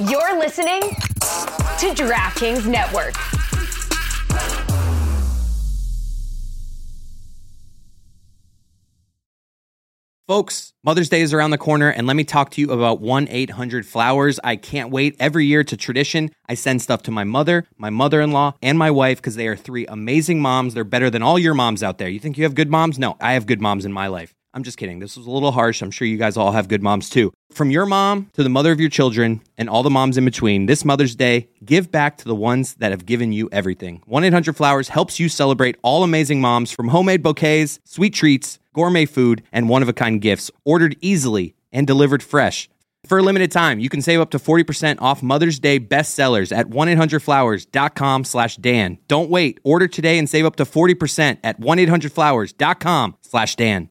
You're listening to DraftKings Network. Folks, Mother's Day is around the corner, and let me talk to you about 1 800 Flowers. I can't wait. Every year to tradition, I send stuff to my mother, my mother in law, and my wife because they are three amazing moms. They're better than all your moms out there. You think you have good moms? No, I have good moms in my life. I'm just kidding. This was a little harsh. I'm sure you guys all have good moms too. From your mom to the mother of your children and all the moms in between, this Mother's Day, give back to the ones that have given you everything. 1 800 Flowers helps you celebrate all amazing moms from homemade bouquets, sweet treats, gourmet food, and one of a kind gifts ordered easily and delivered fresh. For a limited time, you can save up to 40% off Mother's Day bestsellers at 1-800-Flowers.com slash Dan. Don't wait. Order today and save up to 40% at 1-800-Flowers.com slash Dan.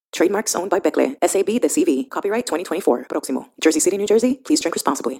Trademarks owned by Becle, SAB the CV. Copyright 2024. Proximo. Jersey City, New Jersey. Please drink responsibly.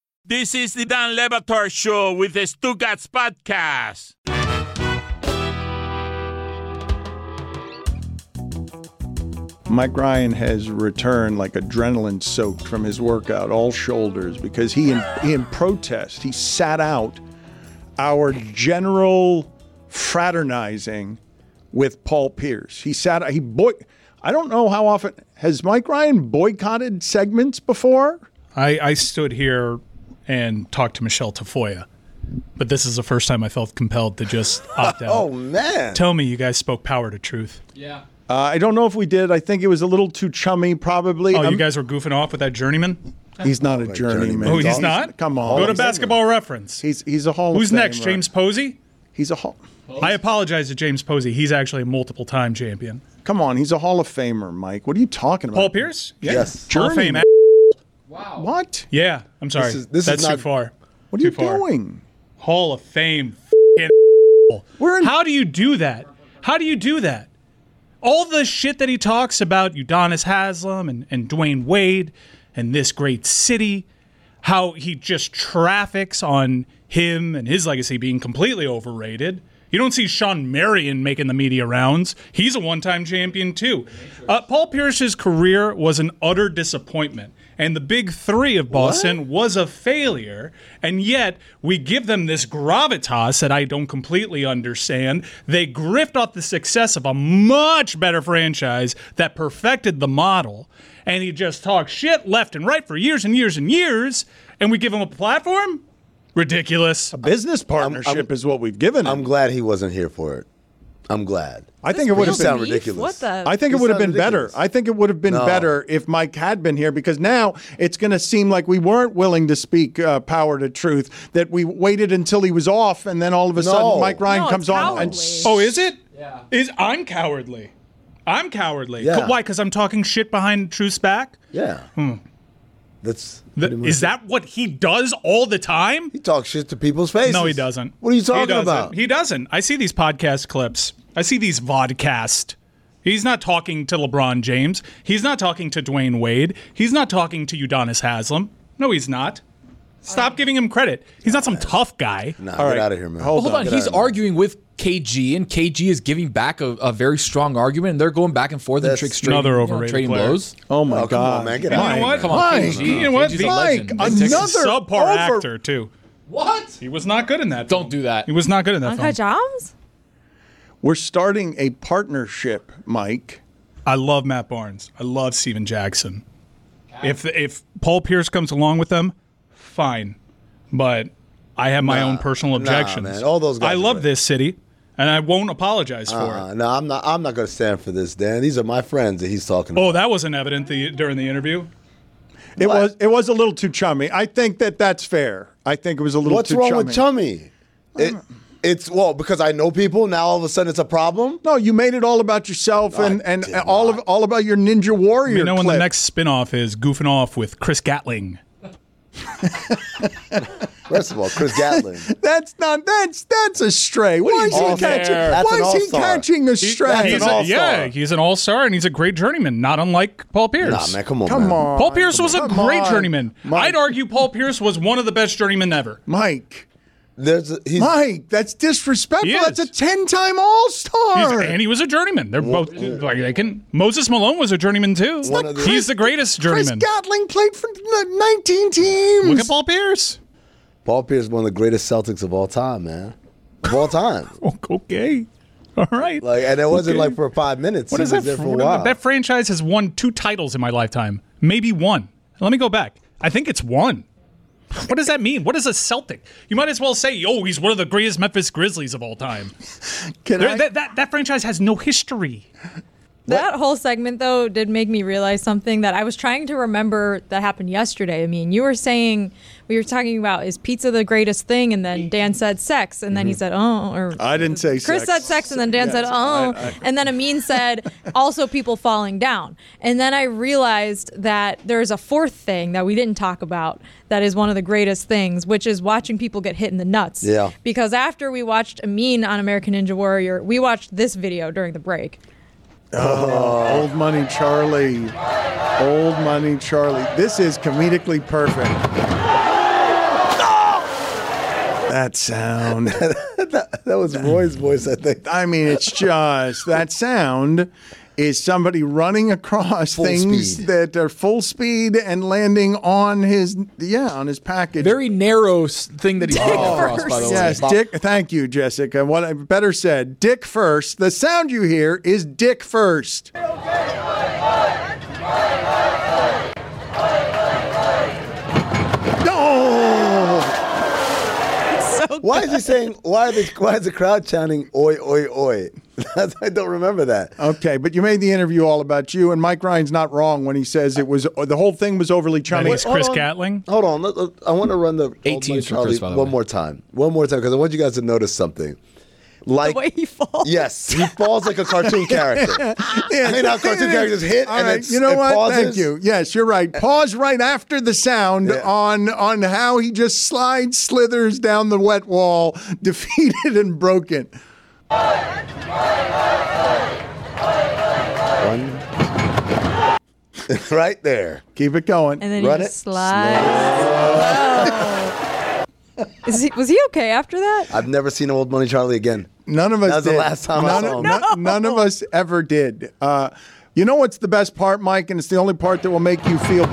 This is the Dan Le Batard Show with the Stugotz Podcast. Mike Ryan has returned like adrenaline soaked from his workout, all shoulders, because he in, he in protest, he sat out our general fraternizing with Paul Pierce. He sat he boy I don't know how often has Mike Ryan boycotted segments before? I, I stood here and talk to Michelle Tafoya, but this is the first time I felt compelled to just opt out. Oh man! Tell me you guys spoke power to truth. Yeah. Uh, I don't know if we did. I think it was a little too chummy, probably. Oh, I'm- you guys were goofing off with that journeyman? he's not a journeyman. Oh, he's not? Come on. Go to basketball reference. He's he's a Hall Who's of next? Famer. James Posey? He's a hall. I apologize to James Posey. He's actually a multiple time champion. Come on, he's a Hall of Famer, Mike. What are you talking about? Paul Pierce? Yeah. Yes. Hall of Fame. Journeyman. What? Yeah, I'm sorry. This is- this is That's too far. What are you far. doing? Hall of Fame. We're in. How do you do that? How do you do that? All the shit that he talks about Udonis Haslem and, and Dwyane Wade and this great city, how he just traffics on him and his legacy being completely overrated. You don't see Shawn Marion making the media rounds. He's a one time champion, too. Uh, Paul Pierce's career was an utter disappointment. And the big three of Boston was a failure. And yet, we give them this gravitas that I don't completely understand. They grift off the success of a much better franchise that perfected the model. And he just talks shit left and right for years and years and years. And we give him a platform? Ridiculous. a business partnership is what we've given him. I'm glad he wasn't here for it. I'm glad. I think it would have been. sound ridiculous. What the? I think it would have sound been better. I think it would have been No. better if Mike had been here because now it's going to seem like we weren't willing to speak uh, power to truth. That we waited until he was off, and then all of a sudden Mike Ryan No, it's comes on and cowardly. Oh, is it? Yeah. Is I'm cowardly. I'm cowardly. Yeah. Why? Because I'm talking shit behind Truth's back. Yeah. That's The- is that what he does all the time? he talks shit to people's faces? No, he doesn't. What are you talking doesn't. about? He doesn't. I see these podcast clips. I see these vodcast. He's not talking to LeBron James. He's not talking to Dwyane Wade. He's not talking to Udonis Haslem. No, he's not. Stop giving him credit. He's not some tough guy. Nah, All get out of here, man. Hold Hold on, Get he's out of here. arguing with KG, and KG is giving back a, a very strong argument, and they're going back and forth and That's trick trading, another you know, overrated trading player. blows. oh my Oh, come god, on, man. Get You out know of here. what? Come on, Mike, KG. You know what? KG's a Mike, legend. another- Big Texas. Subpar over- actor too. What? He was not good in that. Don't film. do that. He was not good in that Uncut film. Jobs? We're starting a partnership, Mike. I love Matt Barnes. I love Stephen Jackson. If if Paul Pierce comes along with them, fine. But I have my own personal nah, objections. man. All those guys I love right. this city, and I won't apologize for Uh, it. no, I'm not. I'm not going to stand for this, Dan. These are my friends that he's talking Oh, about. that wasn't evident the, during the interview. It was it was a little too chummy. I think that that's fair. I think it was a little What's too wrong chummy. with chummy? It, it's well because I know people. Now all of a sudden it's a problem. No, you made it all about yourself and, and did all of all about your Ninja Warrior. You know when the next spin-off is goofing off with Chris Gatling. First of all, Chris Gatling. That's not that's that's a stray. Why is he all-star. catching? Why is he all-star. catching a stray? that's He's an a, all-star. yeah, he's an all-star and he's a great journeyman, not unlike Paul Pierce. nah, man, come on, Come man. on, Paul Pierce was a great on. journeyman. Mike, I'd argue Paul Pierce was one of the best journeymen ever. Mike. There's a, he's Mike, that's disrespectful. He That's a ten-time All-Star. He's, and he was a journeyman. They're both like they can. Moses Malone was a journeyman too. One of the- He's the greatest journeyman. Chris journeyman. Gatling played for n- 19 teams. Look at Paul Pierce. Paul Pierce, is one of the greatest Celtics of all time, man. Of all time. Oh, okay, all right. Like, and it wasn't Okay. like for five minutes. What he is was that? there For, for a what- while. that franchise has won two titles in my lifetime. Maybe one. Let me go back. I think it's one. What does that mean? What is a Celtic? You might as well say, "Oh, he's one of the greatest Memphis Grizzlies of all time." Can I- that, that that franchise has no history. That whole segment, though, did make me realize something that I was trying to remember that happened yesterday. I mean, you were saying, we were talking about, is pizza the greatest thing? And then Dan said sex. And then he mm-hmm. said, oh. Or I didn't say sex Chris sex. said sex. And then Dan said, oh. I- I- and then Amin said, also people falling down. And then I realized that there's a fourth thing that we didn't talk about that is one of the greatest things, which is watching people get hit in the nuts. Yeah. Because after we watched Amin on American Ninja Warrior, we watched this video during the break. Oh. Old Money Charlie. Old Money Charlie. This is comedically perfect. That sound. that was Roy's voice, I think. I mean, it's just that sound is somebody running across Full things speed. that are full speed and landing on his yeah on his package. Very narrow thing that he's running across, by the way. Yes, Dick. Thank you, Jessica. What I better said, Dick first. The sound you hear is Dick first. No. Why is he saying? Why are they? Why is the crowd chanting "Oi, oi, oi"? That's, I don't remember that. Okay, but you made the interview all about you, and Mike Ryan's not wrong when he says it was the whole thing was overly And chummy. he's Chris hold on. Gatling. Hold on, let- let- I want to run the Old 18 Money for Chris, Charlie by the one way. more time, one more time, because I want you guys to notice something. Like The way he falls. Yes, he falls like a cartoon character. yeah. I mean, how cartoon characters hit All and right, it's, you know it what? pauses. Thank you. Yes, you're right. Eh. Pause right after the sound Yeah. on on how he just slides, slithers down the wet wall, defeated and broken. One. right there. Keep it going. And then Run he it. just slides. Is he, was he okay after that? I've never seen Old Money Charlie again. None of us That was did. the last time I none, saw him. none- none of us ever did. Uh, you know what's the best part, Mike? And it's the only part that will make you feel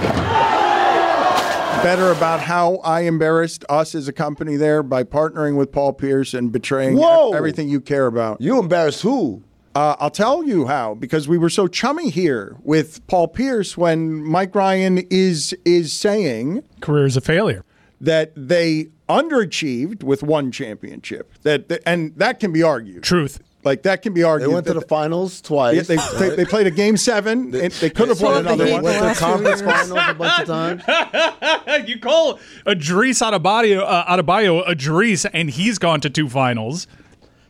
better about how I embarrassed us as a company there by partnering with Paul Pierce and betraying Whoa. everything you care about. You embarrassed who? Uh, I'll tell you how because we were so chummy here with Paul Pierce when Mike Ryan is is saying Career is a failure. that they underachieved with one championship. That and that can be argued. Truth. Like that can be argued. They went to the finals twice. Yeah, they, they, they played a game seven. and they could have won another beat one. the went to last few conference years. finals a bunch of times. you call Edrice Adebayo, uh, Adebayo Edrice, and he's gone to two finals.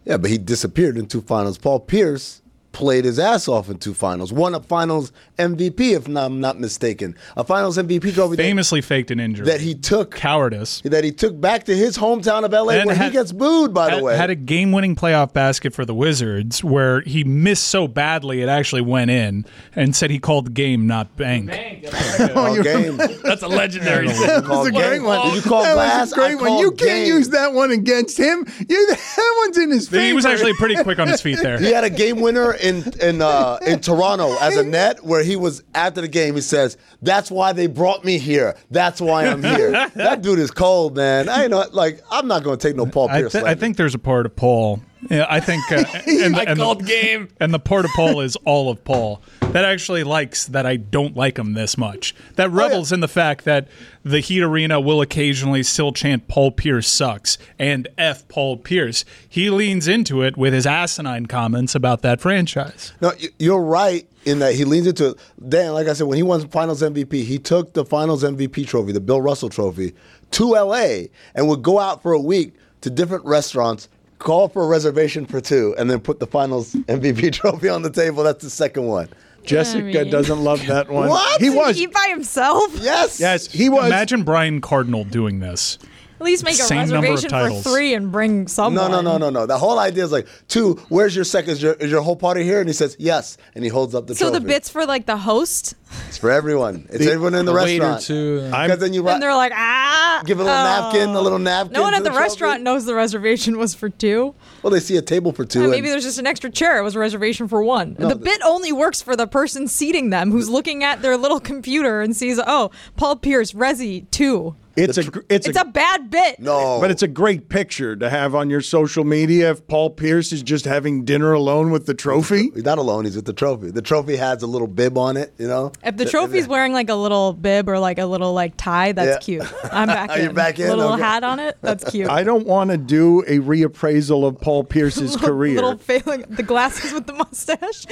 Yeah, but he disappeared in two finals. Paul Pierce played his ass off in two finals. Won a finals MVP, if not, I'm not mistaken. A finals MVP trophy that, Famously faked an injury. that he took Cowardice. that he took back to his hometown of LA And where he gets booed, by had, the way. had a game-winning playoff basket for the Wizards where he missed so badly it actually went in, and said he called the game, not bank. All game. That's a legendary. You call That's a great game. one. Did you call that glass? was a great I one. You can't game. use that one against him. You, that one's in his favor. he was actually pretty quick on his feet there. He had a game winner in in uh, in Toronto as a net where he was after the game. He says, "That's why they brought me here. That's why I'm here." that dude is cold, man. I ain't know, like I'm not going to take no Paul I, Pierce. th- I think there's a part of Paul Yeah, I think. Uh, and, I and called the, game. And the part of Paul is all of Paul. That actually likes that I don't like him this much. That revels in the fact that the Heat Arena will occasionally still chant Paul Pierce sucks and F Paul Pierce. He leans into it with his asinine comments about that franchise. No, you're right in that he leans into it. Dan, like I said, when he won Finals MVP, he took the Finals MVP trophy, the Bill Russell trophy, to LA and would go out for a week to different restaurants, call for a reservation for two, and then put the Finals MVP trophy on the table. That's the second one. Jessica mean- doesn't love that one. What? He Did was. Eat by himself. Yes. Yes, he was. Imagine Brian Cardinal doing this. At least make a Same reservation for three and bring No, someone. no, no, no, no. No. The whole idea is like, two, where's your second? Is your, is your whole party here? And he says, yes. And he holds up the So trophy. the bits for like the host, It's for everyone. It's everyone in the, The waiter, restaurant. too. Because then you and they're like, ah. give a little oh. napkin, a little napkin. No one at the, trophy. restaurant knows the reservation was for two. Well, they see a table for two. Uh, maybe there's just an extra chair. It was a reservation for one. No, the the- bit only works for the person seating them who's looking at their little computer and sees, oh, Paul Pierce, Resi, two. It's a. gr- It's, It's a bad bit. no. But it's a great picture to have on your social media if Paul Pierce is just having dinner alone with the trophy. He's not alone. He's with the trophy. The trophy has a little bib on it, you know? If the trophy's wearing like a little bib or like a little like tie, that's Yeah. cute. I'm back in. You're back in? Little Okay. hat on it, that's cute. I don't want to do a reappraisal of Paul Pierce's career. Little failing the glasses with the mustache.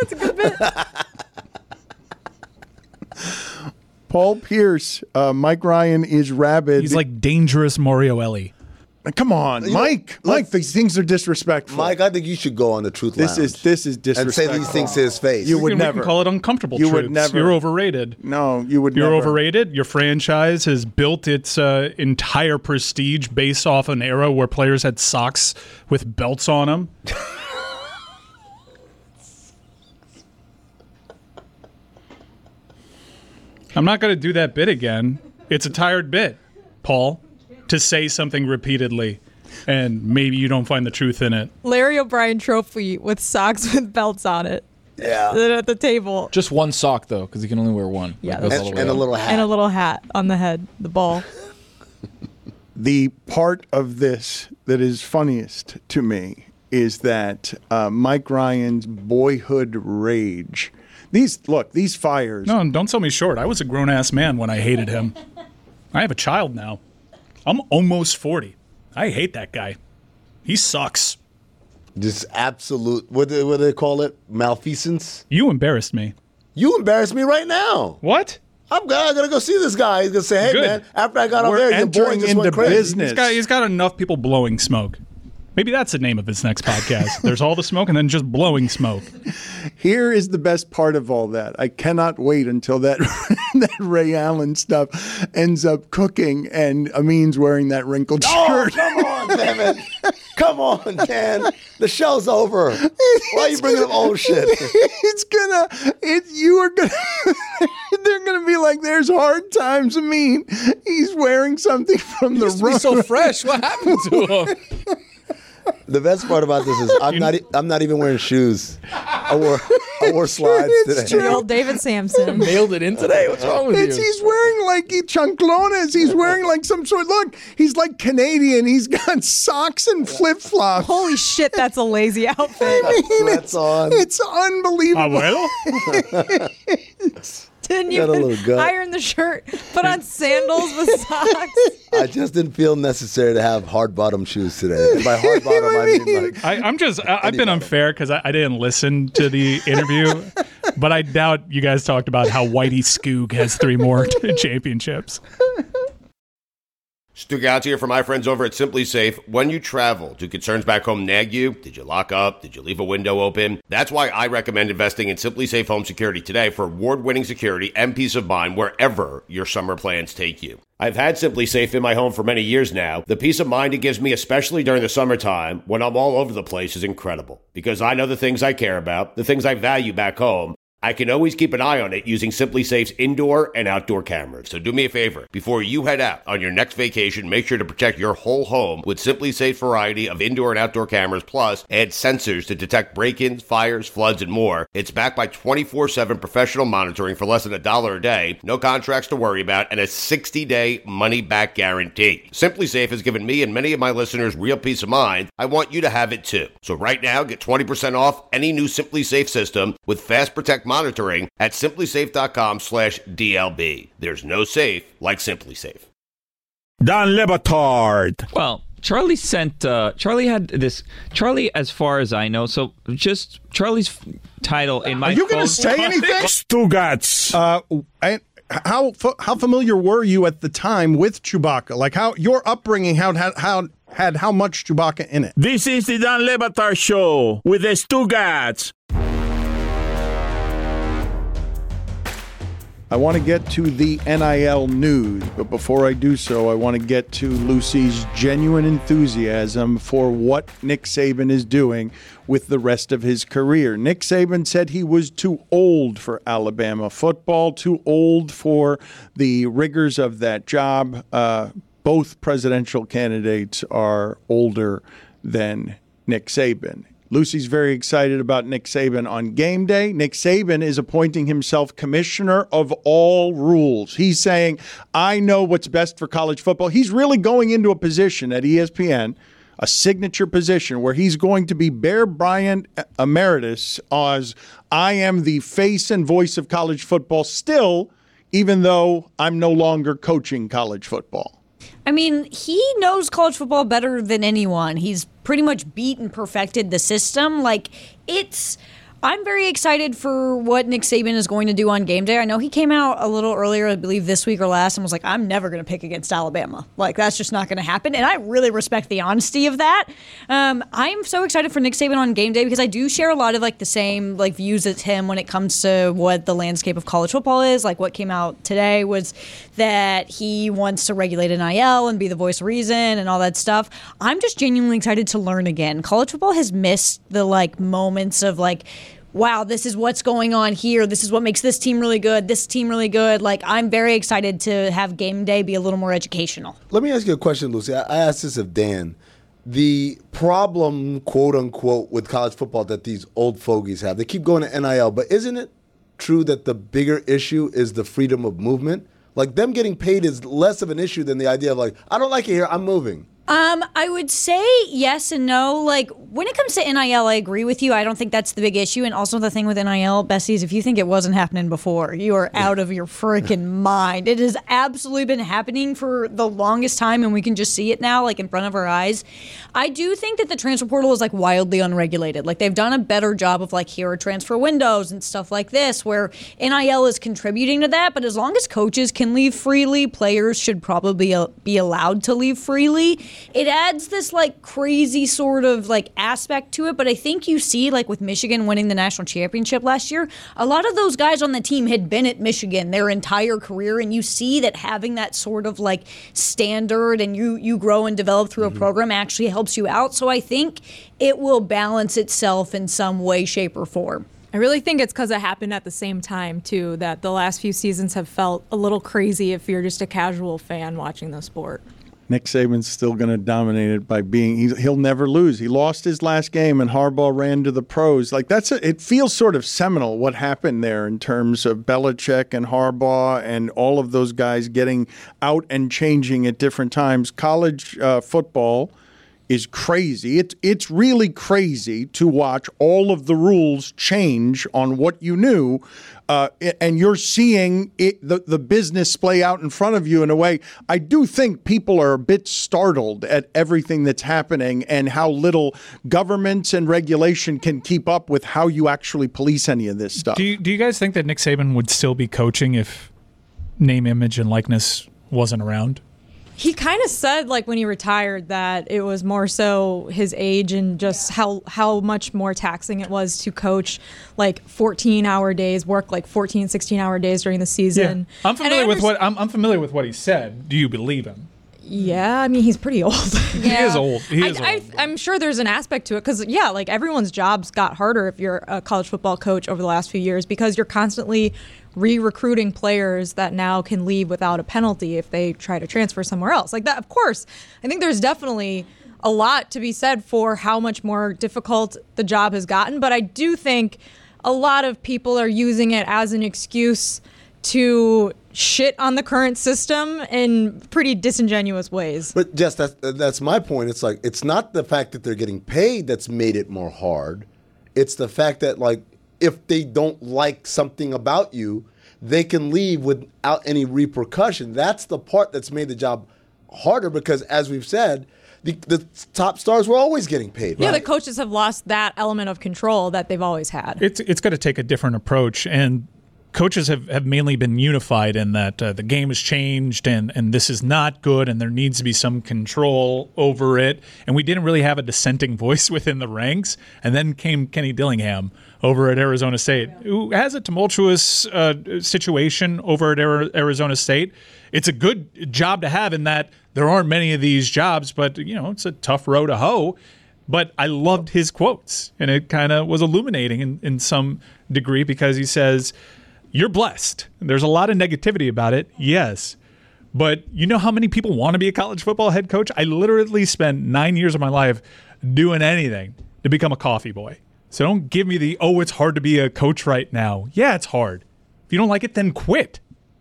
that's a good bit. Paul Pierce, uh, Mike Ryan is rabid. He's like dangerous Mario Elie. come on, Mike. Mike, these things are disrespectful. Mike, I think you should go on the Truth line. this Lounge is this is disrespectful. and disrespectful. say these things to his face. You would we never can call it uncomfortable. You would truths. never. You're overrated. No, you would You're never. overrated. Your franchise has built its uh, entire prestige based off an era where players had socks with belts on them. I'm not going to do that bit again. It's a tired bit, Paul, to say something repeatedly, and maybe you don't find the truth in it. Larry O'Brien trophy with socks with belts on it. yeah. Then at the table. Just one sock though, because he can only wear one. Yeah, It goes that's all the And, way and a up. little hat. And a little hat on the head, the ball. the part of this that is funniest to me is that uh, Mike Ryan's boyhood rage. These look, these fires. No, don't sell me short. I was a grown ass man when I hated him. I have a child now. I'm almost 40. I hate that guy. He sucks. Just absolute, what do, what do they call it? Malfeasance? You embarrassed me. You embarrassed me right now. What? I'm gonna, I'm gonna go see this guy. He's gonna say, hey, Good. man, after I got on We're there, your boy entering just into went crazy. business. He's got, he's got enough people blowing smoke. Maybe that's the name of his next podcast. There's all the smoke and then just blowing smoke. Here is the best part of all that. I cannot wait until that that Ray Allen stuff ends up cooking and Amin's wearing that wrinkled Oh, shirt. come on, damn it. Come on, Dan. The show's over. Why are you bringing up old shit? it's gonna it you are gonna they're gonna be like there's hard times Amin. He's wearing something from the Used to so fresh. What happened to him? The best part about this is I'm not. e- I'm not even wearing shoes. I wore. I wore slides It's today. The old David Samson. Mailed it in today. What's wrong with It's, you? he's wearing like he chanclones. He's wearing like some sort. Look, he's like Canadian. He's got socks and flip flops. Holy shit, that's a lazy outfit. Sweats on. It's unbelievable. Abuelo? Didn't Got even iron the shirt, put on sandals with socks. I just didn't feel necessary to have hard bottom shoes today. And by hard bottom, I mean like. I, I'm just, I, I've been unfair because I, I didn't listen to the interview, but I doubt you guys talked about how Whitey Skoog has three more championships. Stugotz here for my friends over at SimpliSafe. When you travel, do concerns back home nag you? Did you lock up? Did you leave a window open? That's why I recommend investing in SimpliSafe Home Security today for award-winning security and peace of mind wherever your summer plans take you. I've had SimpliSafe in my home for many years now. The peace of mind it gives me, especially during the summertime when I'm all over the place, is incredible because I know the things I care about, the things I value back home, I can always keep an eye on it using SimpliSafe's indoor and outdoor cameras. So do me a favor. Before you head out on your next vacation, make sure to protect your whole home with SimpliSafe's variety of indoor and outdoor cameras, plus add sensors to detect break-ins, fires, floods, and more. It's backed by 24-7 professional monitoring for less than a dollar a day, no contracts to worry about, and a 60-day money-back guarantee. SimpliSafe has given me and many of my listeners real peace of mind. I want you to have it too. So right now, get 20% off any new SimpliSafe system with Fast Protect monitoring at simplisafe.com slash DLB. There's no safe like SimpliSafe. Don Le Batard. Well, Charlie sent. Uh, Charlie had this. Charlie, as far as I know, so just Charlie's f- title in my. Are you going to say anything? Stugotz. Uh, and how fa- how familiar were you at the time with Chewbacca? Like how your upbringing how had how had how much Chewbacca in it? This is the Don Le Batard Show with the Stugotz. I want to get to the NIL news, but before I do so, I want to get to Lucy's genuine enthusiasm for what Nick Saban is doing with the rest of his career. Nick Saban said he was too old for Alabama football, too old for the rigors of that job. Uh, both presidential candidates are older than Nick Saban. Lucy's very excited about Nick Saban on game day. Nick Saban is appointing himself commissioner of all rules. He's saying, I know what's best for college football. He's really going into a position at ESPN, a signature position where he's going to be Bear Bryant emeritus as I am the face and voice of college football still, even though I'm no longer coaching college football. I mean, he knows college football better than anyone. He's pretty much beat and perfected the system. Like, it's. I'm very excited for what Nick Saban is going to do on game day. I know he came out a little earlier, I believe this week or last, and was like, I'm never going to pick against Alabama. Like, that's just not going to happen. And I really respect the honesty of that. Um, I'm so excited for Nick Saban on game day because I do share a lot of like the same like views as him when it comes to what the landscape of college football is. Like, what came out today was that he wants to regulate NIL and be the voice of reason and all that stuff. I'm just genuinely excited to learn again. College football has missed the like moments of like, wow, this is what's going on here. This is what makes this team really good, this team really good. Like, I'm very excited to have game day be a little more educational. Let me ask you a question, Lucy. I, asked this of Dan. The problem, quote unquote, with college football that these old fogies have, they keep going to NIL, but isn't it true that the bigger issue is the freedom of movement? Like, them getting paid is less of an issue than the idea of, like, I don't like it here, I'm moving. Um, I would say yes and no. Like when it comes to NIL, I agree with you. I don't think that's the big issue. And also the thing with NIL, Bessie, is if you think it wasn't happening before, you are out of your freaking mind. It has absolutely been happening for the longest time, and we can just see it now, like in front of our eyes. I do think that the transfer portal is like wildly unregulated. Like they've done a better job of like here are transfer windows and stuff like this, where NIL is contributing to that. But as long as coaches can leave freely, players should probably uh, be allowed to leave freely it adds this like crazy sort of like aspect to it. But I think you see like with Michigan winning the national championship last year, a lot of those guys on the team had been at Michigan their entire career, and you see that having that sort of like standard and you you grow and develop through a mm-hmm. program actually helps you out. So I think it will balance itself in some way, shape, or form. I really think it's because it happened at the same time too. That the last few seasons have felt a little crazy if you're just a casual fan watching the sport. Nick Saban's still going to dominate it by being he, he'll never lose. He lost his last game and Harbaugh ran to the pros. Like that's a, it feels sort of seminal what happened there in terms of Belichick and Harbaugh and all of those guys getting out and changing at different times. College uh, football is crazy. It's it's really crazy to watch all of the rules change on what you knew, uh, and you're seeing it, the the business play out in front of you in a way. I do think people are a bit startled at everything that's happening and how little governments and regulation can keep up with how you actually police any of this stuff. Do you, do you guys think that Nick Saban would still be coaching if name, image, and likeness wasn't around? He kind of said like when he retired that it was more so his age and just how how much more taxing it was to coach like 14 hour days, work like 14 16 hour days during the season. I'm And familiar with what I'm, I'm familiar with what he said. Do you believe him? Yeah, I mean he's pretty old. He is old. He is I, old. I, I'm sure there's an aspect to it because yeah, like everyone's jobs got harder if you're a college football coach over the last few years because you're constantly re-recruiting players that now can leave without a penalty if they try to transfer somewhere else. Like that, of course. I think there's definitely a lot to be said for how much more difficult the job has gotten, but I do think a lot of people are using it as an excuse to shit on the current system in pretty disingenuous ways. But just that's that's my point. It's like it's not the fact that they're getting paid that's made it more hard. It's the fact that like if they don't like something about you, they can leave without any repercussion. That's the part that's made the job harder because as we've said, the, the top stars were always getting paid. Yeah, right? the coaches have lost that element of control that they've always had. It's it's going to take a different approach, and coaches have, have mainly been unified in that uh, the game has changed, and and this is not good, and there needs to be some control over it. And we didn't really have a dissenting voice within the ranks, and then came Kenny Dillingham over at Arizona State, who has a tumultuous uh, situation over at Arizona State. It's a good job to have in that there aren't many of these jobs, but you know it's a tough row to hoe. But I loved his quotes, and it kind of was illuminating in, in some degree because he says, You're blessed. There's a lot of negativity about it, yes. But you know how many people want to be a college football head coach? I literally spent nine years of my life doing anything to become a coffee boy. So don't give me the, oh, it's hard to be a coach right now. Yeah, it's hard. If you don't like it, then quit.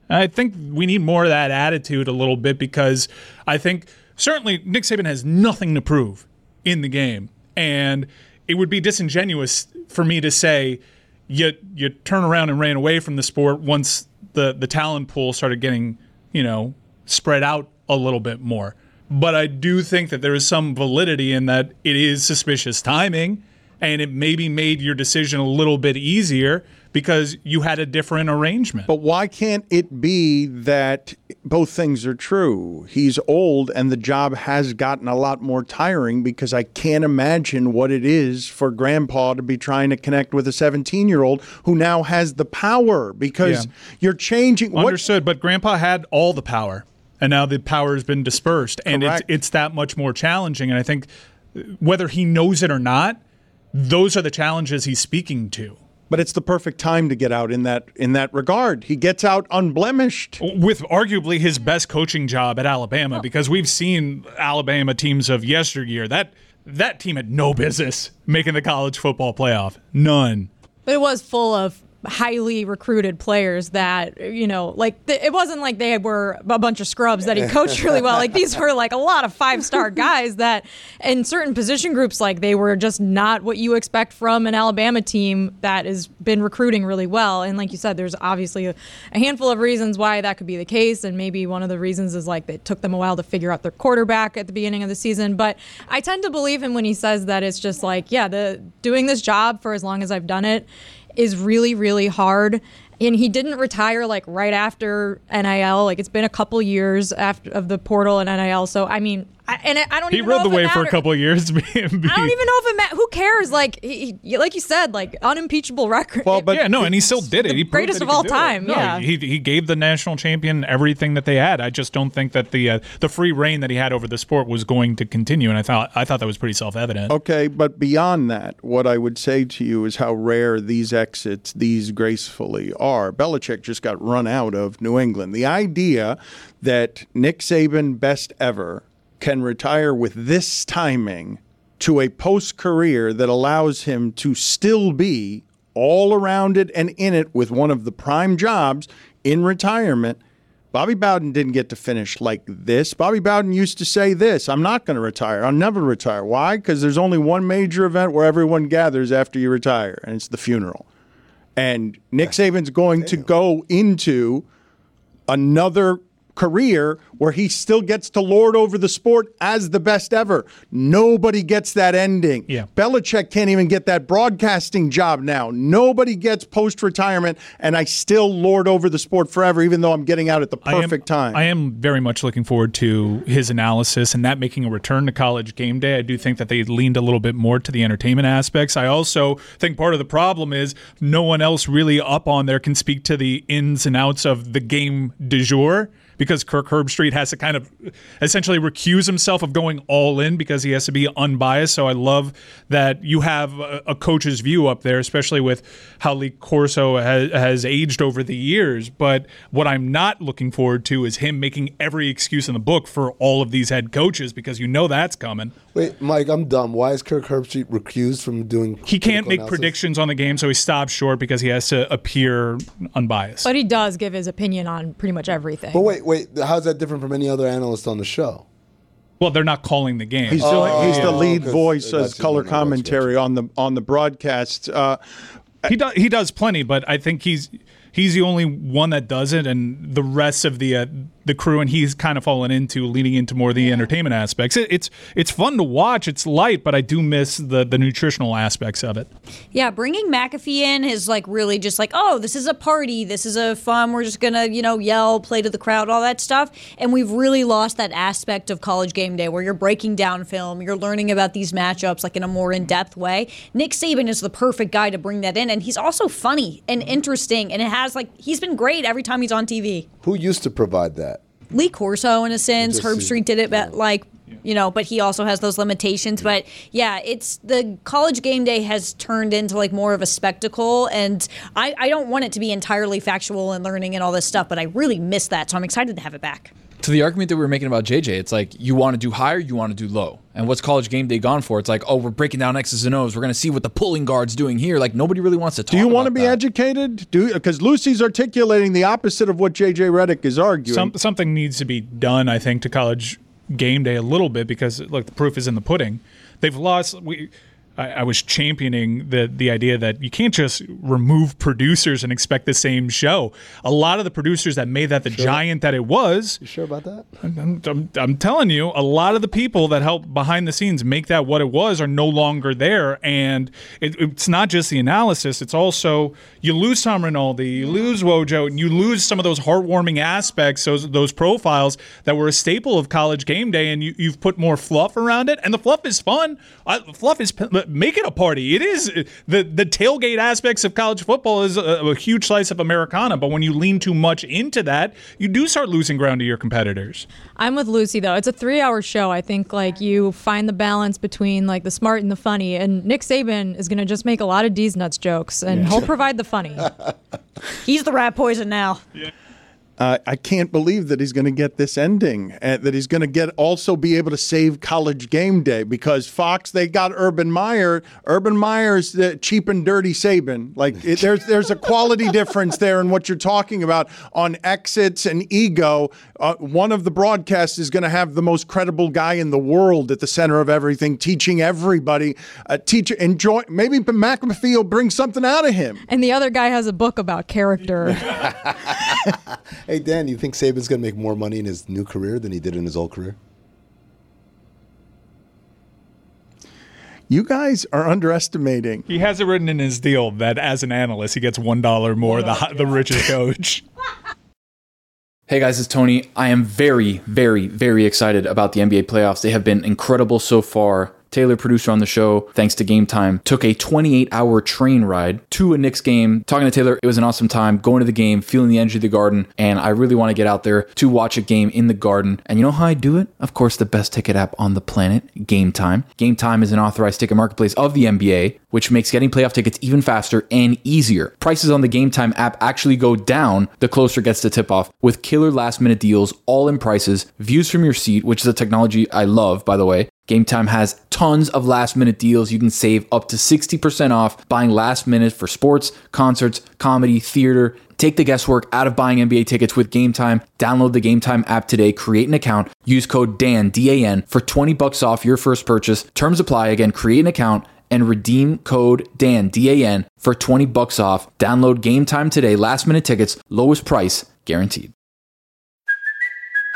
I think we need more of that attitude a little bit because I think certainly Nick Saban has nothing to prove in the game. And it would be disingenuous for me to say you you turn around and ran away from the sport once the, the talent pool started getting, you know, spread out a little bit more. But I do think that there is some validity in that it is suspicious timing and it maybe made your decision a little bit easier because you had a different arrangement. But why can't it be that both things are true? He's old and the job has gotten a lot more tiring because I can't imagine what it is for grandpa to be trying to connect with a 17 year old who now has the power because Yeah. you're changing. what- Understood, but Grandpa had all the power, and now the power has been dispersed, and it's it's that much more challenging. And I think whether he knows it or not, those are the challenges he's speaking to. But it's the perfect time to get out in that in that regard. He gets out unblemished. With arguably his best coaching job at Alabama, because we've seen Alabama teams of yesteryear. That that team had no business making the college football playoff. None. But it was full of highly recruited players that you know like th- it wasn't like they were a bunch of scrubs that he coached really well. Like these were like a lot of five star guys that in certain position groups like they were just not what you expect from an alabama team that has been recruiting really well. And like you said there's obviously a, a handful of reasons why that could be the case. And maybe one of the reasons is like it took them a while to figure out their quarterback at the beginning of the season. But i tend to believe him when he says that it's just like yeah the doing this job for as long as i've done it is really really hard. And he didn't retire like right after NIL like it's been a couple years after of the portal and NIL so I mean I, and I I don't He even rode know the if wave for a couple of years. I I don't even know if it ma- who cares like he, he- like you said like unimpeachable record Well, but yeah, no, and he still did it. He greatest of he all could it. time, No, yeah. he he gave the national champion everything that they had. I just don't think that the uh, the free reign that he had over the sport was going to continue, and I thought I thought that was pretty self evident. Okay, but beyond that, what I would say to you is how rare these exits, these gracefully, are. Belichick just got run out of New England. The idea that Nick Saban, best ever, can retire with this timing to a post career that allows him to still be all around it and in it with one of the prime jobs in retirement. Bobby Bowden didn't get to finish like this. Bobby Bowden used to say this I'm not going to retire. I'll never retire. Why? Because there's only one major event where everyone gathers after you retire, and it's the funeral. And Nick Saban's going to go into another career where he still gets to lord over the sport as the best ever. Nobody gets that ending. Yeah. Belichick can't even get that broadcasting job now. Nobody gets post retirement, and I still lord over the sport forever, even though I'm getting out at the I am- perfect time. I am very much looking forward to his analysis and that making a return to college game day. I do think that they leaned a little bit more to the entertainment aspects. I also think part of the problem is no one else really up on there can speak to the ins and outs of the game du jour. Because Kirk Herbstreit has to kind of essentially recuse himself of going all in because he has to be unbiased. So I love that you have a, a coach's view up there, especially with how Lee Corso has, has aged over the years. But what I'm not looking forward to is him making every excuse in the book for all of these head coaches because you know that's coming. Wait, Mike, I'm dumb. Why is Kirk Herbstreit recused from doing? He can't make analysis? predictions on the game, so he stops short because he has to appear unbiased. But he does give his opinion on pretty much everything. But wait, wait. How's that different from any other analyst on the show? Well, they're not calling the game. He's, Oh, the, he's the lead 'cause voice as color commentary on the on the broadcast. Uh, he does he does plenty, but I think he's he's the only one that does it, and the rest of the uh, the crew and he's kind of fallen into leaning into more of the entertainment aspects. It, it's it's fun to watch. It's light, but I do miss the the nutritional aspects of it. Yeah, bringing McAfee in is like really just like, oh, this is a party. This is a fun. We're just gonna, you know, yell, play to the crowd, all that stuff. And we've really lost that aspect of college game day where you're breaking down film, you're learning about these matchups like in a more in depth way. Nick Saban is the perfect guy to bring that in, and he's also funny and interesting, and it has like he's been great every time he's on TV. Who used to provide that? Lee Corso in a sense. Herb see- Street did it, but like you know, but he also has those limitations. But yeah, it's the college game day has turned into like more of a spectacle, and I, I don't want it to be entirely factual and learning and all this stuff, but I really miss that, so I'm excited to have it back. To the argument that we were making about JJ, it's like you want to do higher, you want to do low. And what's college game day gone for? It's like, oh, we're breaking down X's and O's. We're going to see what the pulling guard's doing here. Like nobody really wants to talk. do you want to be that. educated? Do because Lucy's articulating the opposite of what JJ Redick is arguing. Some, something needs to be done, I think, to college game day a little bit because look, the proof is in the pudding. They've lost. We, I, I was championing the the idea that you can't just remove producers and expect the same show. A lot of the producers that made that the giant that it was. You sure about that? I'm, I'm, I'm telling you, a lot of the people that helped behind the scenes make that what it was are no longer there. And it, it's not just the analysis, it's also you lose Tom Rinaldi, you lose Wojo, and you lose some of those heartwarming aspects, those, those profiles that were a staple of college game day. And you, you've put more fluff around it. And the fluff is fun. I, fluff is, make it a party. It is the, the tailgate aspects of college football is a, a huge slice of Americana. But when you lean too much into that, you do start losing ground to your competitors. I'm with Lucy though. It's a three-hour show. I think like you find the balance between like the smart and the funny. And Nick Saban is gonna just make a lot of D's nuts jokes, and he'll provide the funny. He's the rat poison now. Uh, I can't believe that he's going to get this ending, and that he's going to get also be able to save College Game Day because Fox they got Urban Meyer. Urban Meyer's the cheap and dirty Saban. Like it, there's there's a quality difference there in what you're talking about on exits and ego. Uh, one of the broadcasts is going to have the most credible guy in the world at the center of everything, teaching everybody. Uh, teach enjoy. Maybe McAfee will bring something out of him. and the other guy has a book about character. Hey Dan, you think Saban's gonna make more money in his new career than he did in his old career? You guys are underestimating. He has it written in his deal that as an analyst, he gets one dollar more the hi- the richest coach. Hey guys, it's Tony. I am very, very, very excited about the NBA playoffs. They have been incredible so far. Taylor, producer on the show, thanks to Game Time, took a 28 hour train ride to a Knicks game. Talking to Taylor, it was an awesome time going to the game, feeling the energy of the garden, and I really want to get out there to watch a game in the garden. And you know how I do it? Of course, the best ticket app on the planet, Game Time. Game Time is an authorized ticket marketplace of the NBA, which makes getting playoff tickets even faster and easier. Prices on the Game Time app actually go down the closer it gets to tip off with killer last minute deals, all in prices, views from your seat, which is a technology I love, by the way. Game Time has tons of last minute deals. You can save up to 60% off buying last minute for sports, concerts, comedy, theater. Take the guesswork out of buying NBA tickets with Game Time. Download the Game Time app today, create an account, use code DAN, D A N, for 20 bucks off your first purchase. Terms apply. Again, create an account and redeem code DAN, D A N, for 20 bucks off. Download Game Time today. Last minute tickets, lowest price guaranteed.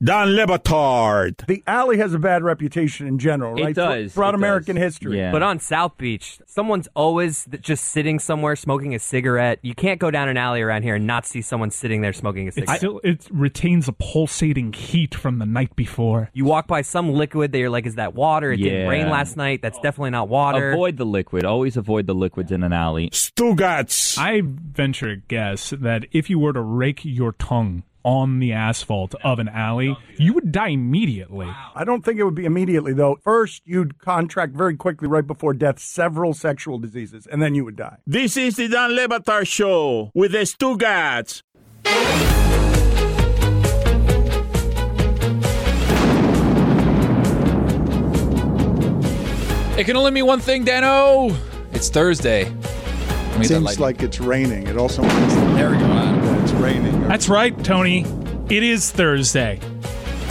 Don Le Batard. The alley has a bad reputation in general, It right? does, Throughout it American does. history. But on South Beach, someone's always just sitting somewhere smoking a cigarette. You can't go down an alley around here and not see someone sitting there smoking a It cigarette. still it retains a pulsating heat from the night before. you walk by some liquid that you're like, is that water? It didn't rain last night. That's definitely not water. Avoid the liquid. Always avoid the liquids in an alley. Stugotz. I venture to guess that if you were to rake your tongue on the asphalt of an alley, you would die immediately. I don't think it would be immediately, though. First, you'd contract very quickly, right before death, several sexual diseases, and then you would die. This is the Dan Le Batard Show with the Stugotz. It can only mean one thing, Dano. It's Thursday. Let me get that Seems like it's raining. It also means There we go. that it's raining. That's right, Tony. It is Thursday.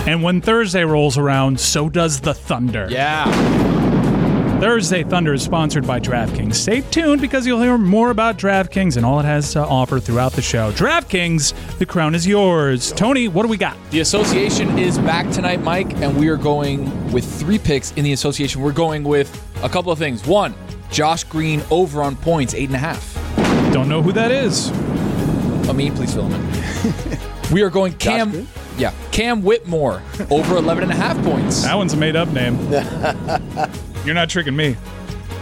And when Thursday rolls around, so does the Thunder. Yeah. Thursday Thunder is sponsored by DraftKings. Stay tuned because you'll hear more about DraftKings and all it has to offer throughout the show. DraftKings, the crown is yours. Tony, what do we got? The association is back tonight, Mike, and we are going with three picks in the association. We're going with a couple of things. One, Josh Green over on points, eight and a half. Don't know who that is. Oh, Amin, please fill him in. we are going Cam. Yeah, Cam Whitmore over 11 and a half points. That one's a made up name. You're not tricking me.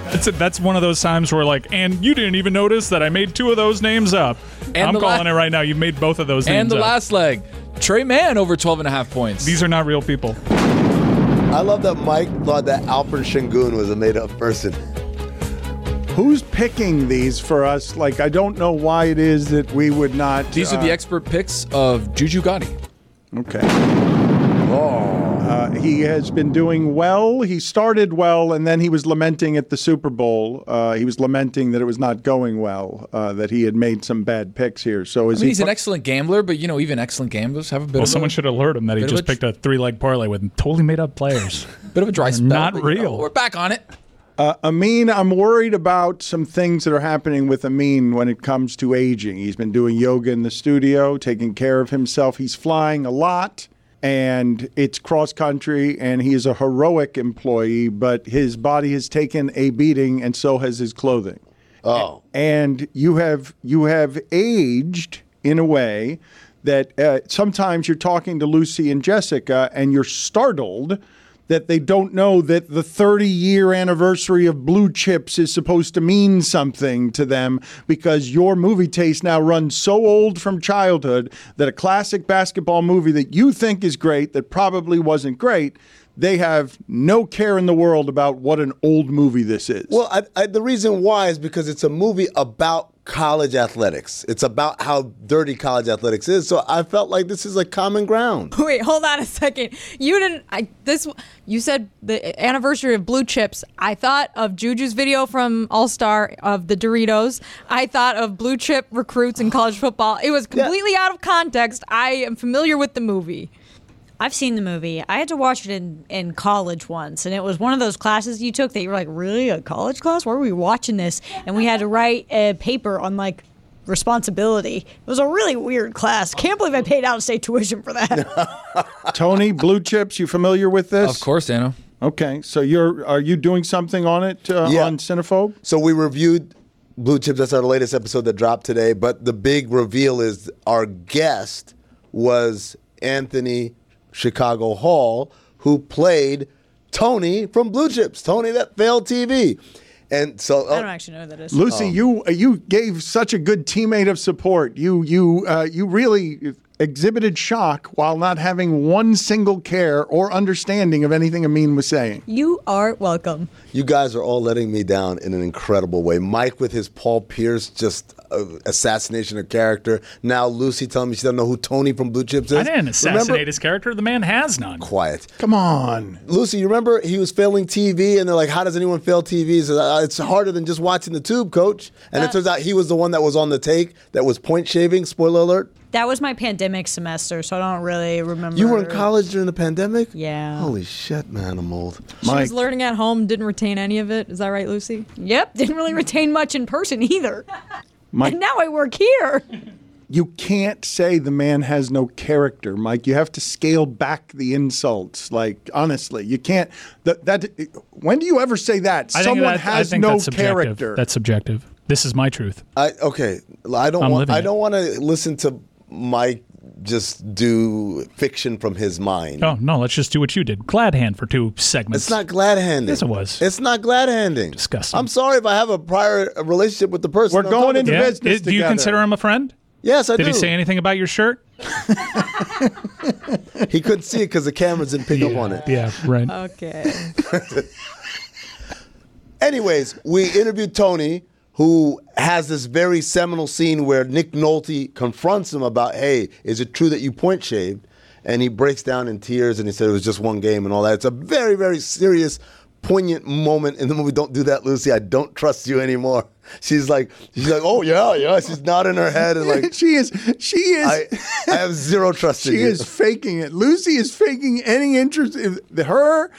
That's, that's one of those times where, like, and you didn't even notice that I made two of those names up. And I'm calling la- it right now. You've made both of those names And the up. last leg, Tre Mann over 12 and a half points. These are not real people. I love that Mike thought that Alperen Sengun was a made up person. Who's picking these for us? Like, I don't know why it is that we would not. These are uh, the expert picks of Juju Gotti. Okay. Uh, he has been doing well. He started well, and then he was lamenting at the Super Bowl. Uh, he was lamenting that it was not going well, uh, that he had made some bad picks here. So I is mean, he? he's an excellent gambler, but you know, even excellent gamblers have a bit Well, of someone a, should alert him that he just a- picked a three leg parlay with totally made up players. bit of a dry spell. not but, you know, real. we're back on it. Uh, Amin, I'm worried about some things that are happening with Amin when it comes to aging. He's been doing yoga in the studio, taking care of himself. He's flying a lot, and it's cross country, and he is a heroic employee, but his body has taken a beating, and so has his clothing. Oh. And you have you have aged in a way that uh, sometimes you're talking to Lucy and Jessica, and you're startled that they don't know that the 30 year anniversary of Blue Chips is supposed to mean something to them because your movie taste now runs so old from childhood that a classic basketball movie that you think is great, that probably wasn't great, they have no care in the world about what an old movie this is. Well, I, I, the reason why is because it's a movie about college athletics. It's about how dirty college athletics is. So I felt like this is a common ground. Wait, hold on a second. You didn't. I this. You said the anniversary of Blue Chips. I thought of Juju's video from All Star of the Doritos. I thought of Blue Chip recruits in college football. It was completely out of context. I am familiar with the movie. I've seen the movie. I had to watch it in, in college once, and it was one of those classes you took that you were like, really? A college class? Why are we watching this? And we had to write a paper on like responsibility. It was a really weird class. Can't believe I paid out of state tuition for that. Tony, Blue Chips, you familiar with this? Of course, Anna. Okay, so you're are you doing something on it uh, Yeah. on Cinephobe? So we reviewed Blue Chips. That's our latest episode that dropped today. But the big reveal is our guest was Anthony Chicago Hall, who played Tony from Blue Chips. Tony that failed TV. And so I don't actually know who that is. Lucy, you uh, you gave such a good teammate of support. You you uh, you really exhibited shock while not having one single care or understanding of anything Amin was saying. You are welcome. You guys are all letting me down in an incredible way. Mike with his Paul Pierce just uh, assassination of character. Now Lucy telling me she doesn't know who Tony from Blue Chips is. I didn't assassinate Remember- his character. The man has none. Quiet. Come on. Lucy, you remember he was failing TV, and they're like, "How does anyone fail TV?" He says, "Uh, It's harder than just watching the tube, coach. And Uh, it turns out he was the one that was on the take that was point shaving. Spoiler alert. That was my pandemic semester, so I don't really remember. You were in college during the pandemic? Yeah. Holy shit, man, I'm old. She was learning at home, didn't retain any of it. Is that right, Lucy? Yep, didn't really retain much in person either. Mike- and now I work here. you can't say the man has no character, Mike. You have to scale back the insults. Like honestly, you can't. That, that when do you ever say that? I think Someone that- I has think no that's subjective. character. That's subjective. This is my truth. I okay. I don't I'm want. living I it. don't want to listen to Mike just do fiction from his mind. Oh no, let's just do what you did. Glad hand for two segments. It's not glad handing. Yes, it was. It's not glad handing. Disgusting. I'm sorry if I have a prior relationship with the person. We're I'm going into to. Yeah? business Do you together. consider him a friend? Yes, I Did do. Did he say anything about your shirt? He couldn't see it because the cameras didn't pick up on it. Yeah, right. Okay. Anyways, we interviewed Tony, who has this very seminal scene where Nick Nolte confronts him about, "Hey, is it true that you point shaved?" And he breaks down in tears and he said it was just one game and all that. It's a very, very serious, poignant moment in the movie. Don't do that, Lucy. I don't trust you anymore. She's like, she's like, oh yeah, yeah. She's nodding her head and like, she is. She is. I, I have zero trust in you. She is faking it. Lucy is faking any interest. if- Her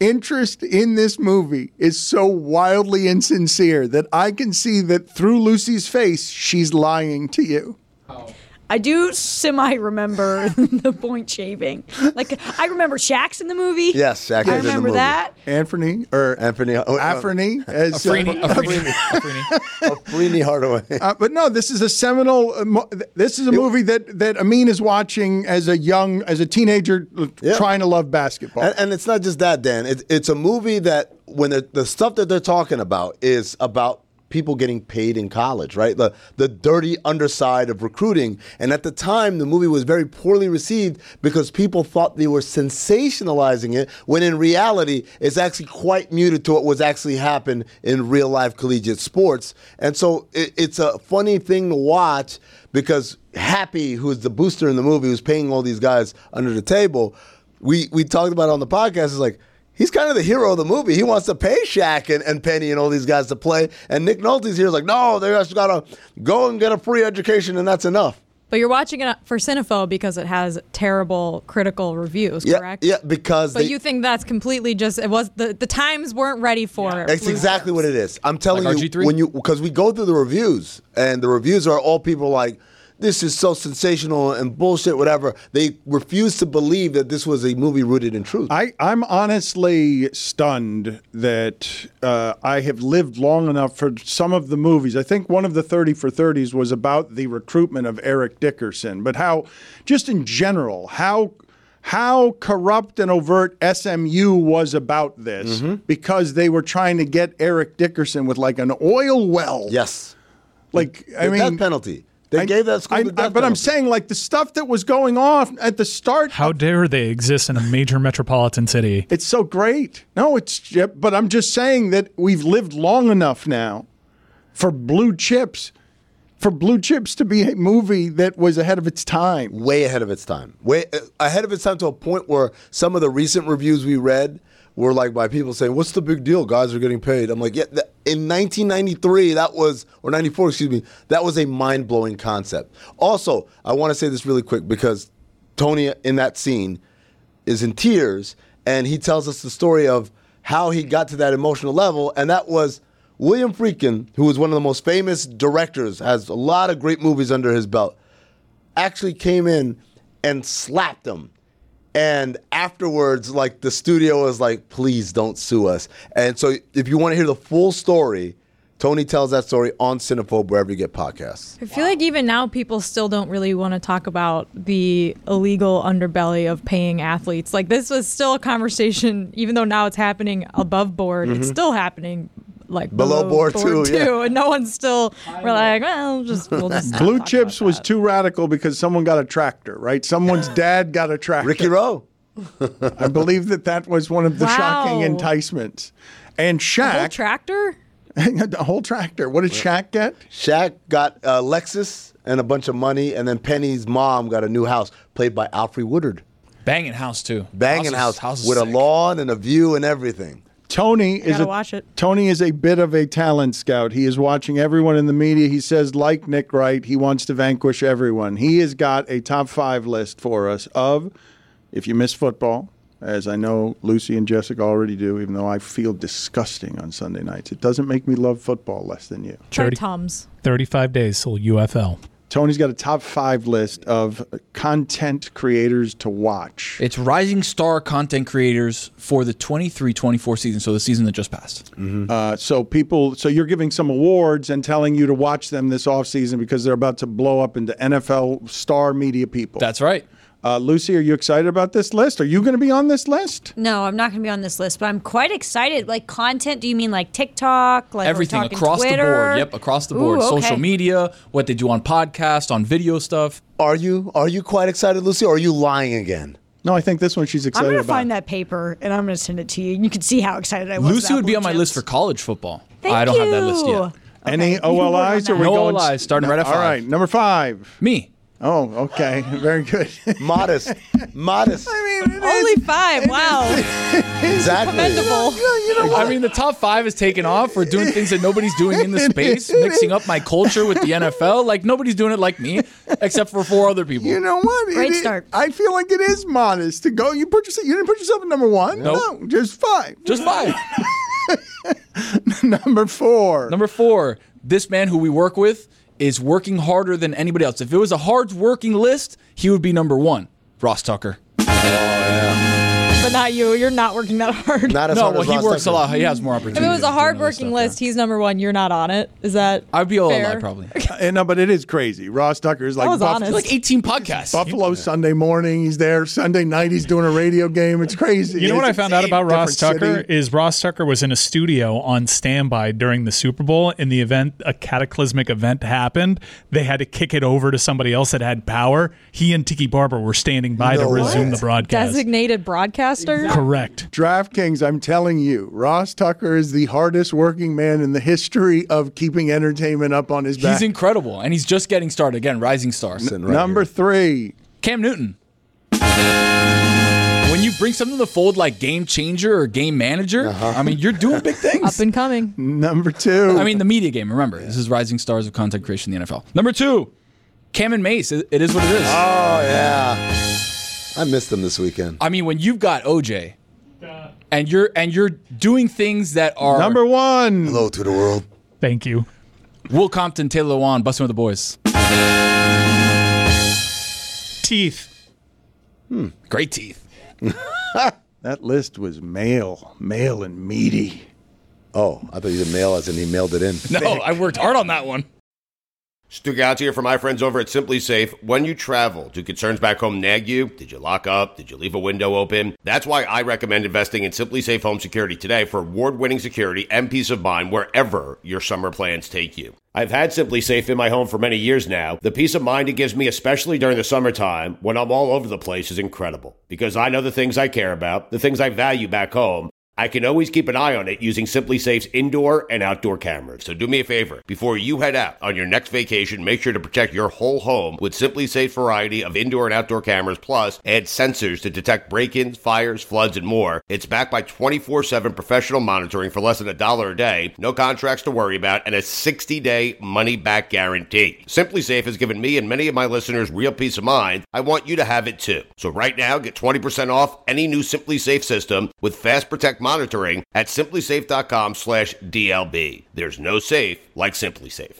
interest in this movie is so wildly insincere that I can see that through Lucy's face, she's lying to you. Oh. I do semi remember the point shaving. Like I remember Shaq's in the movie. Yes, Shaq I is in the remember that. Anthony or Anthony oh, Afreni as Afrini, uh, Afrini, Afrini. Anfernee Hardaway. Uh, but no, this is a seminal. Uh, mo- this is a movie that that Amin is watching as a young, as a teenager, uh, Yeah. trying to love basketball. And, and it's not just that, Dan. It, it's a movie that when the, the stuff that they're talking about is about people getting paid in college, right? The the dirty underside of recruiting. And at the time, the movie was very poorly received because people thought they were sensationalizing it, when in reality, it's actually quite muted to what was actually happened in real life collegiate sports. And so it, it's a funny thing to watch because Happy, who's the booster in the movie, who's paying all these guys under the table, we we talked about it on the podcast. Is like he's kind of the hero of the movie. He wants to pay Shaq and, and Penny and all these guys to play, and Nick Nolte's here is like, no, they just gotta go and get a free education, and that's enough. But you're watching it for Cinephobe because it has terrible critical reviews, Yeah, correct? yeah, because But they, you think that's completely just it was the the times weren't ready for it. That's exactly what it is. I'm telling Like you RG3? when you because we go through the reviews and the reviews are all people like this is so sensational and bullshit whatever. They refuse to believe that this was a movie rooted in truth. I, I'm honestly stunned that uh, I have lived long enough for some of the movies. I think one of the 30 for 30s was about the recruitment of Eric Dickerson, but how, just in general, how how corrupt and overt SMU was about this Mm-hmm. because they were trying to get Eric Dickerson with like an oil well. yes. Like I The mean, death penalty. They gave that school I- the I- death but I'm saying like the stuff that was going on at the start How dare they exist in a major metropolitan city? It's so great. No, it's but I'm just saying that we've lived long enough now for blue chips, for blue chips to be a movie that was ahead of its time. way ahead of its time. Way uh, ahead of its time to a point where some of the recent reviews we read were like by people saying, "What's the big deal? Guys are getting paid." I'm like, "Yeah." In 1993, that was or 94, excuse me, that was a mind blowing concept. Also, I want to say this really quick because Tony in that scene is in tears and he tells us the story of how he got to that emotional level, and that was. William Friedkin, who was one of the most famous directors, has a lot of great movies under his belt actually came in and slapped him. And afterwards, like the studio was like, please don't sue us. And so if you want to hear the full story, Tony tells that story on Cinephobe wherever you get podcasts. I feel like even now people still don't really want to talk about the illegal underbelly of paying athletes. Like this was still a conversation, even though now it's happening above board. It's Mhm. still happening like Below below, board, too, yeah. and no one's still. We're like, well, just we'll just Blue chips was too radical because someone got a tractor, right? Someone's dad got a tractor. Ricky Roe. I believe that that was one of the shocking enticements. And A whole Shaq, tractor. a whole tractor. What did Shaq get? Shaq got a Lexus and a bunch of money, and then Penny's mom got a new house, played by Alfre Woodard. Banging house too. Banging House house, house is with a lawn and a view and everything. Tony is a, watch it. Tony is a bit of a talent scout. He is watching everyone in the media. He says, like Nick Wright, he wants to vanquish everyone. He has got a top five list for us of, if you miss football, as I know Lucy and Jessica already do, even though I feel disgusting on Sunday nights. It doesn't make me love football less than you. Try Thirty- Tums. 35 days till UFL. Tony's got a top five list of content creators to watch. It's rising star content creators for the 23-24 season, so the season that just passed. Uh, so people, so you're giving some awards and telling you to watch them this offseason because they're about to blow up into NFL star media people. That's right. Uh, Lucy, are you excited about this list? Are you going to be on this list? No, I'm not going to be on this list, but I'm quite excited. Like content, do you mean like TikTok? Like Everything talking across the board. Yep, across the board. Ooh, okay. Social media, what they do on podcast, on video stuff. Are you are you quite excited, Lucy, or are you lying again? No, I think this one she's excited I'm going to about. find that paper and I'm going to send it to you. And you can see how excited I was. Lucy would be on my Chips. list for college football. Thank I don't have that list you. yet. Any OLIs? Or are we No going OLIs, starting right at All five. right, number five. Me. Oh, okay, very good. Modest, modest. I mean, Only five. Wow. Exactly. Commendable. I mean, the top five is taken off. We're doing things that nobody's doing in the space, mixing up my culture with the NFL. Like nobody's doing it like me, except for four other people. You know what? It Great is- start. I feel like it is modest to go. You put yourself. You didn't put yourself at number one. Nope. No, just five. Just five. number four. Number four, this man who we work with is working harder than anybody else. If it was a hard working list, he would be number one. Ross Tucker. Oh, But not you. You're not working that hard. Not as No, hard well, as he Ross works a lot. He has more opportunities. if it was a to do other hard-working stuff, list, he's number one. You're not on it. Is that? I'd be all fair? alive probably. Uh, no, but it is crazy. Ross Tucker is like was Buff- honest. Like 18 podcasts. Buffalo Sunday morning. He's there Sunday night. He's doing a radio game. It's crazy. You know what I found out about Ross Tucker city. is Ross Tucker was in a studio on standby during the Super Bowl. In the event a cataclysmic event happened, they had to kick it over to somebody else that had power. He and Tiki Barber were standing by to resume way. the broadcast. Designated broadcaster. Correct. DraftKings, I'm telling you, Ross Tucker is the hardest working man in the history of keeping entertainment up on his back. He's incredible, and he's just getting started. Again, rising star. Sitting right Number here. three. Cam Newton. When you bring something to the fold like game changer or game manager, uh-huh. I mean, you're doing big things. Up and coming. Number two. I mean, the media game. Remember, this is rising stars of content creation in the NFL. Number two, Cam and Mace. It it is what it is. Oh yeah. I missed them this weekend. I mean, when you've got OJ, and you're and you're doing things that are Number one. Hello to the world. Thank you. Will Compton, Taylor Lewan, Bussin' With The Boys. Teeth. Hmm. Great teeth. That list was male, male and meaty. Oh, I thought you said mail as in he mailed it in. No, I worked hard on that one. Stu here for my friends over at SimpliSafe. When you travel, do concerns back home nag you? Did you lock up? Did you leave a window open? That's why I recommend investing in SimpliSafe Home Security today for award-winning security and peace of mind wherever your summer plans take you. I've had SimpliSafe in my home for many years now. The peace of mind it gives me, especially during the summertime when I'm all over the place, is incredible. Because I know the things I care about, the things I value back home, I can always keep an eye on it using SimpliSafe's indoor and outdoor cameras. So do me a favor. Before you head out on your next vacation, make sure to protect your whole home with SimpliSafe's variety of indoor and outdoor cameras, plus add sensors to detect break-ins, fires, floods, and more. It's backed by 24-7 professional monitoring for less than a dollar a day, no contracts to worry about, and a 60-day money-back guarantee. SimpliSafe has given me and many of my listeners real peace of mind. I want you to have it too. So right now, get 20% off any new SimpliSafe system with Fast Protect monitoring at simplisafe.com slash DLB. There's no safe like SimpliSafe.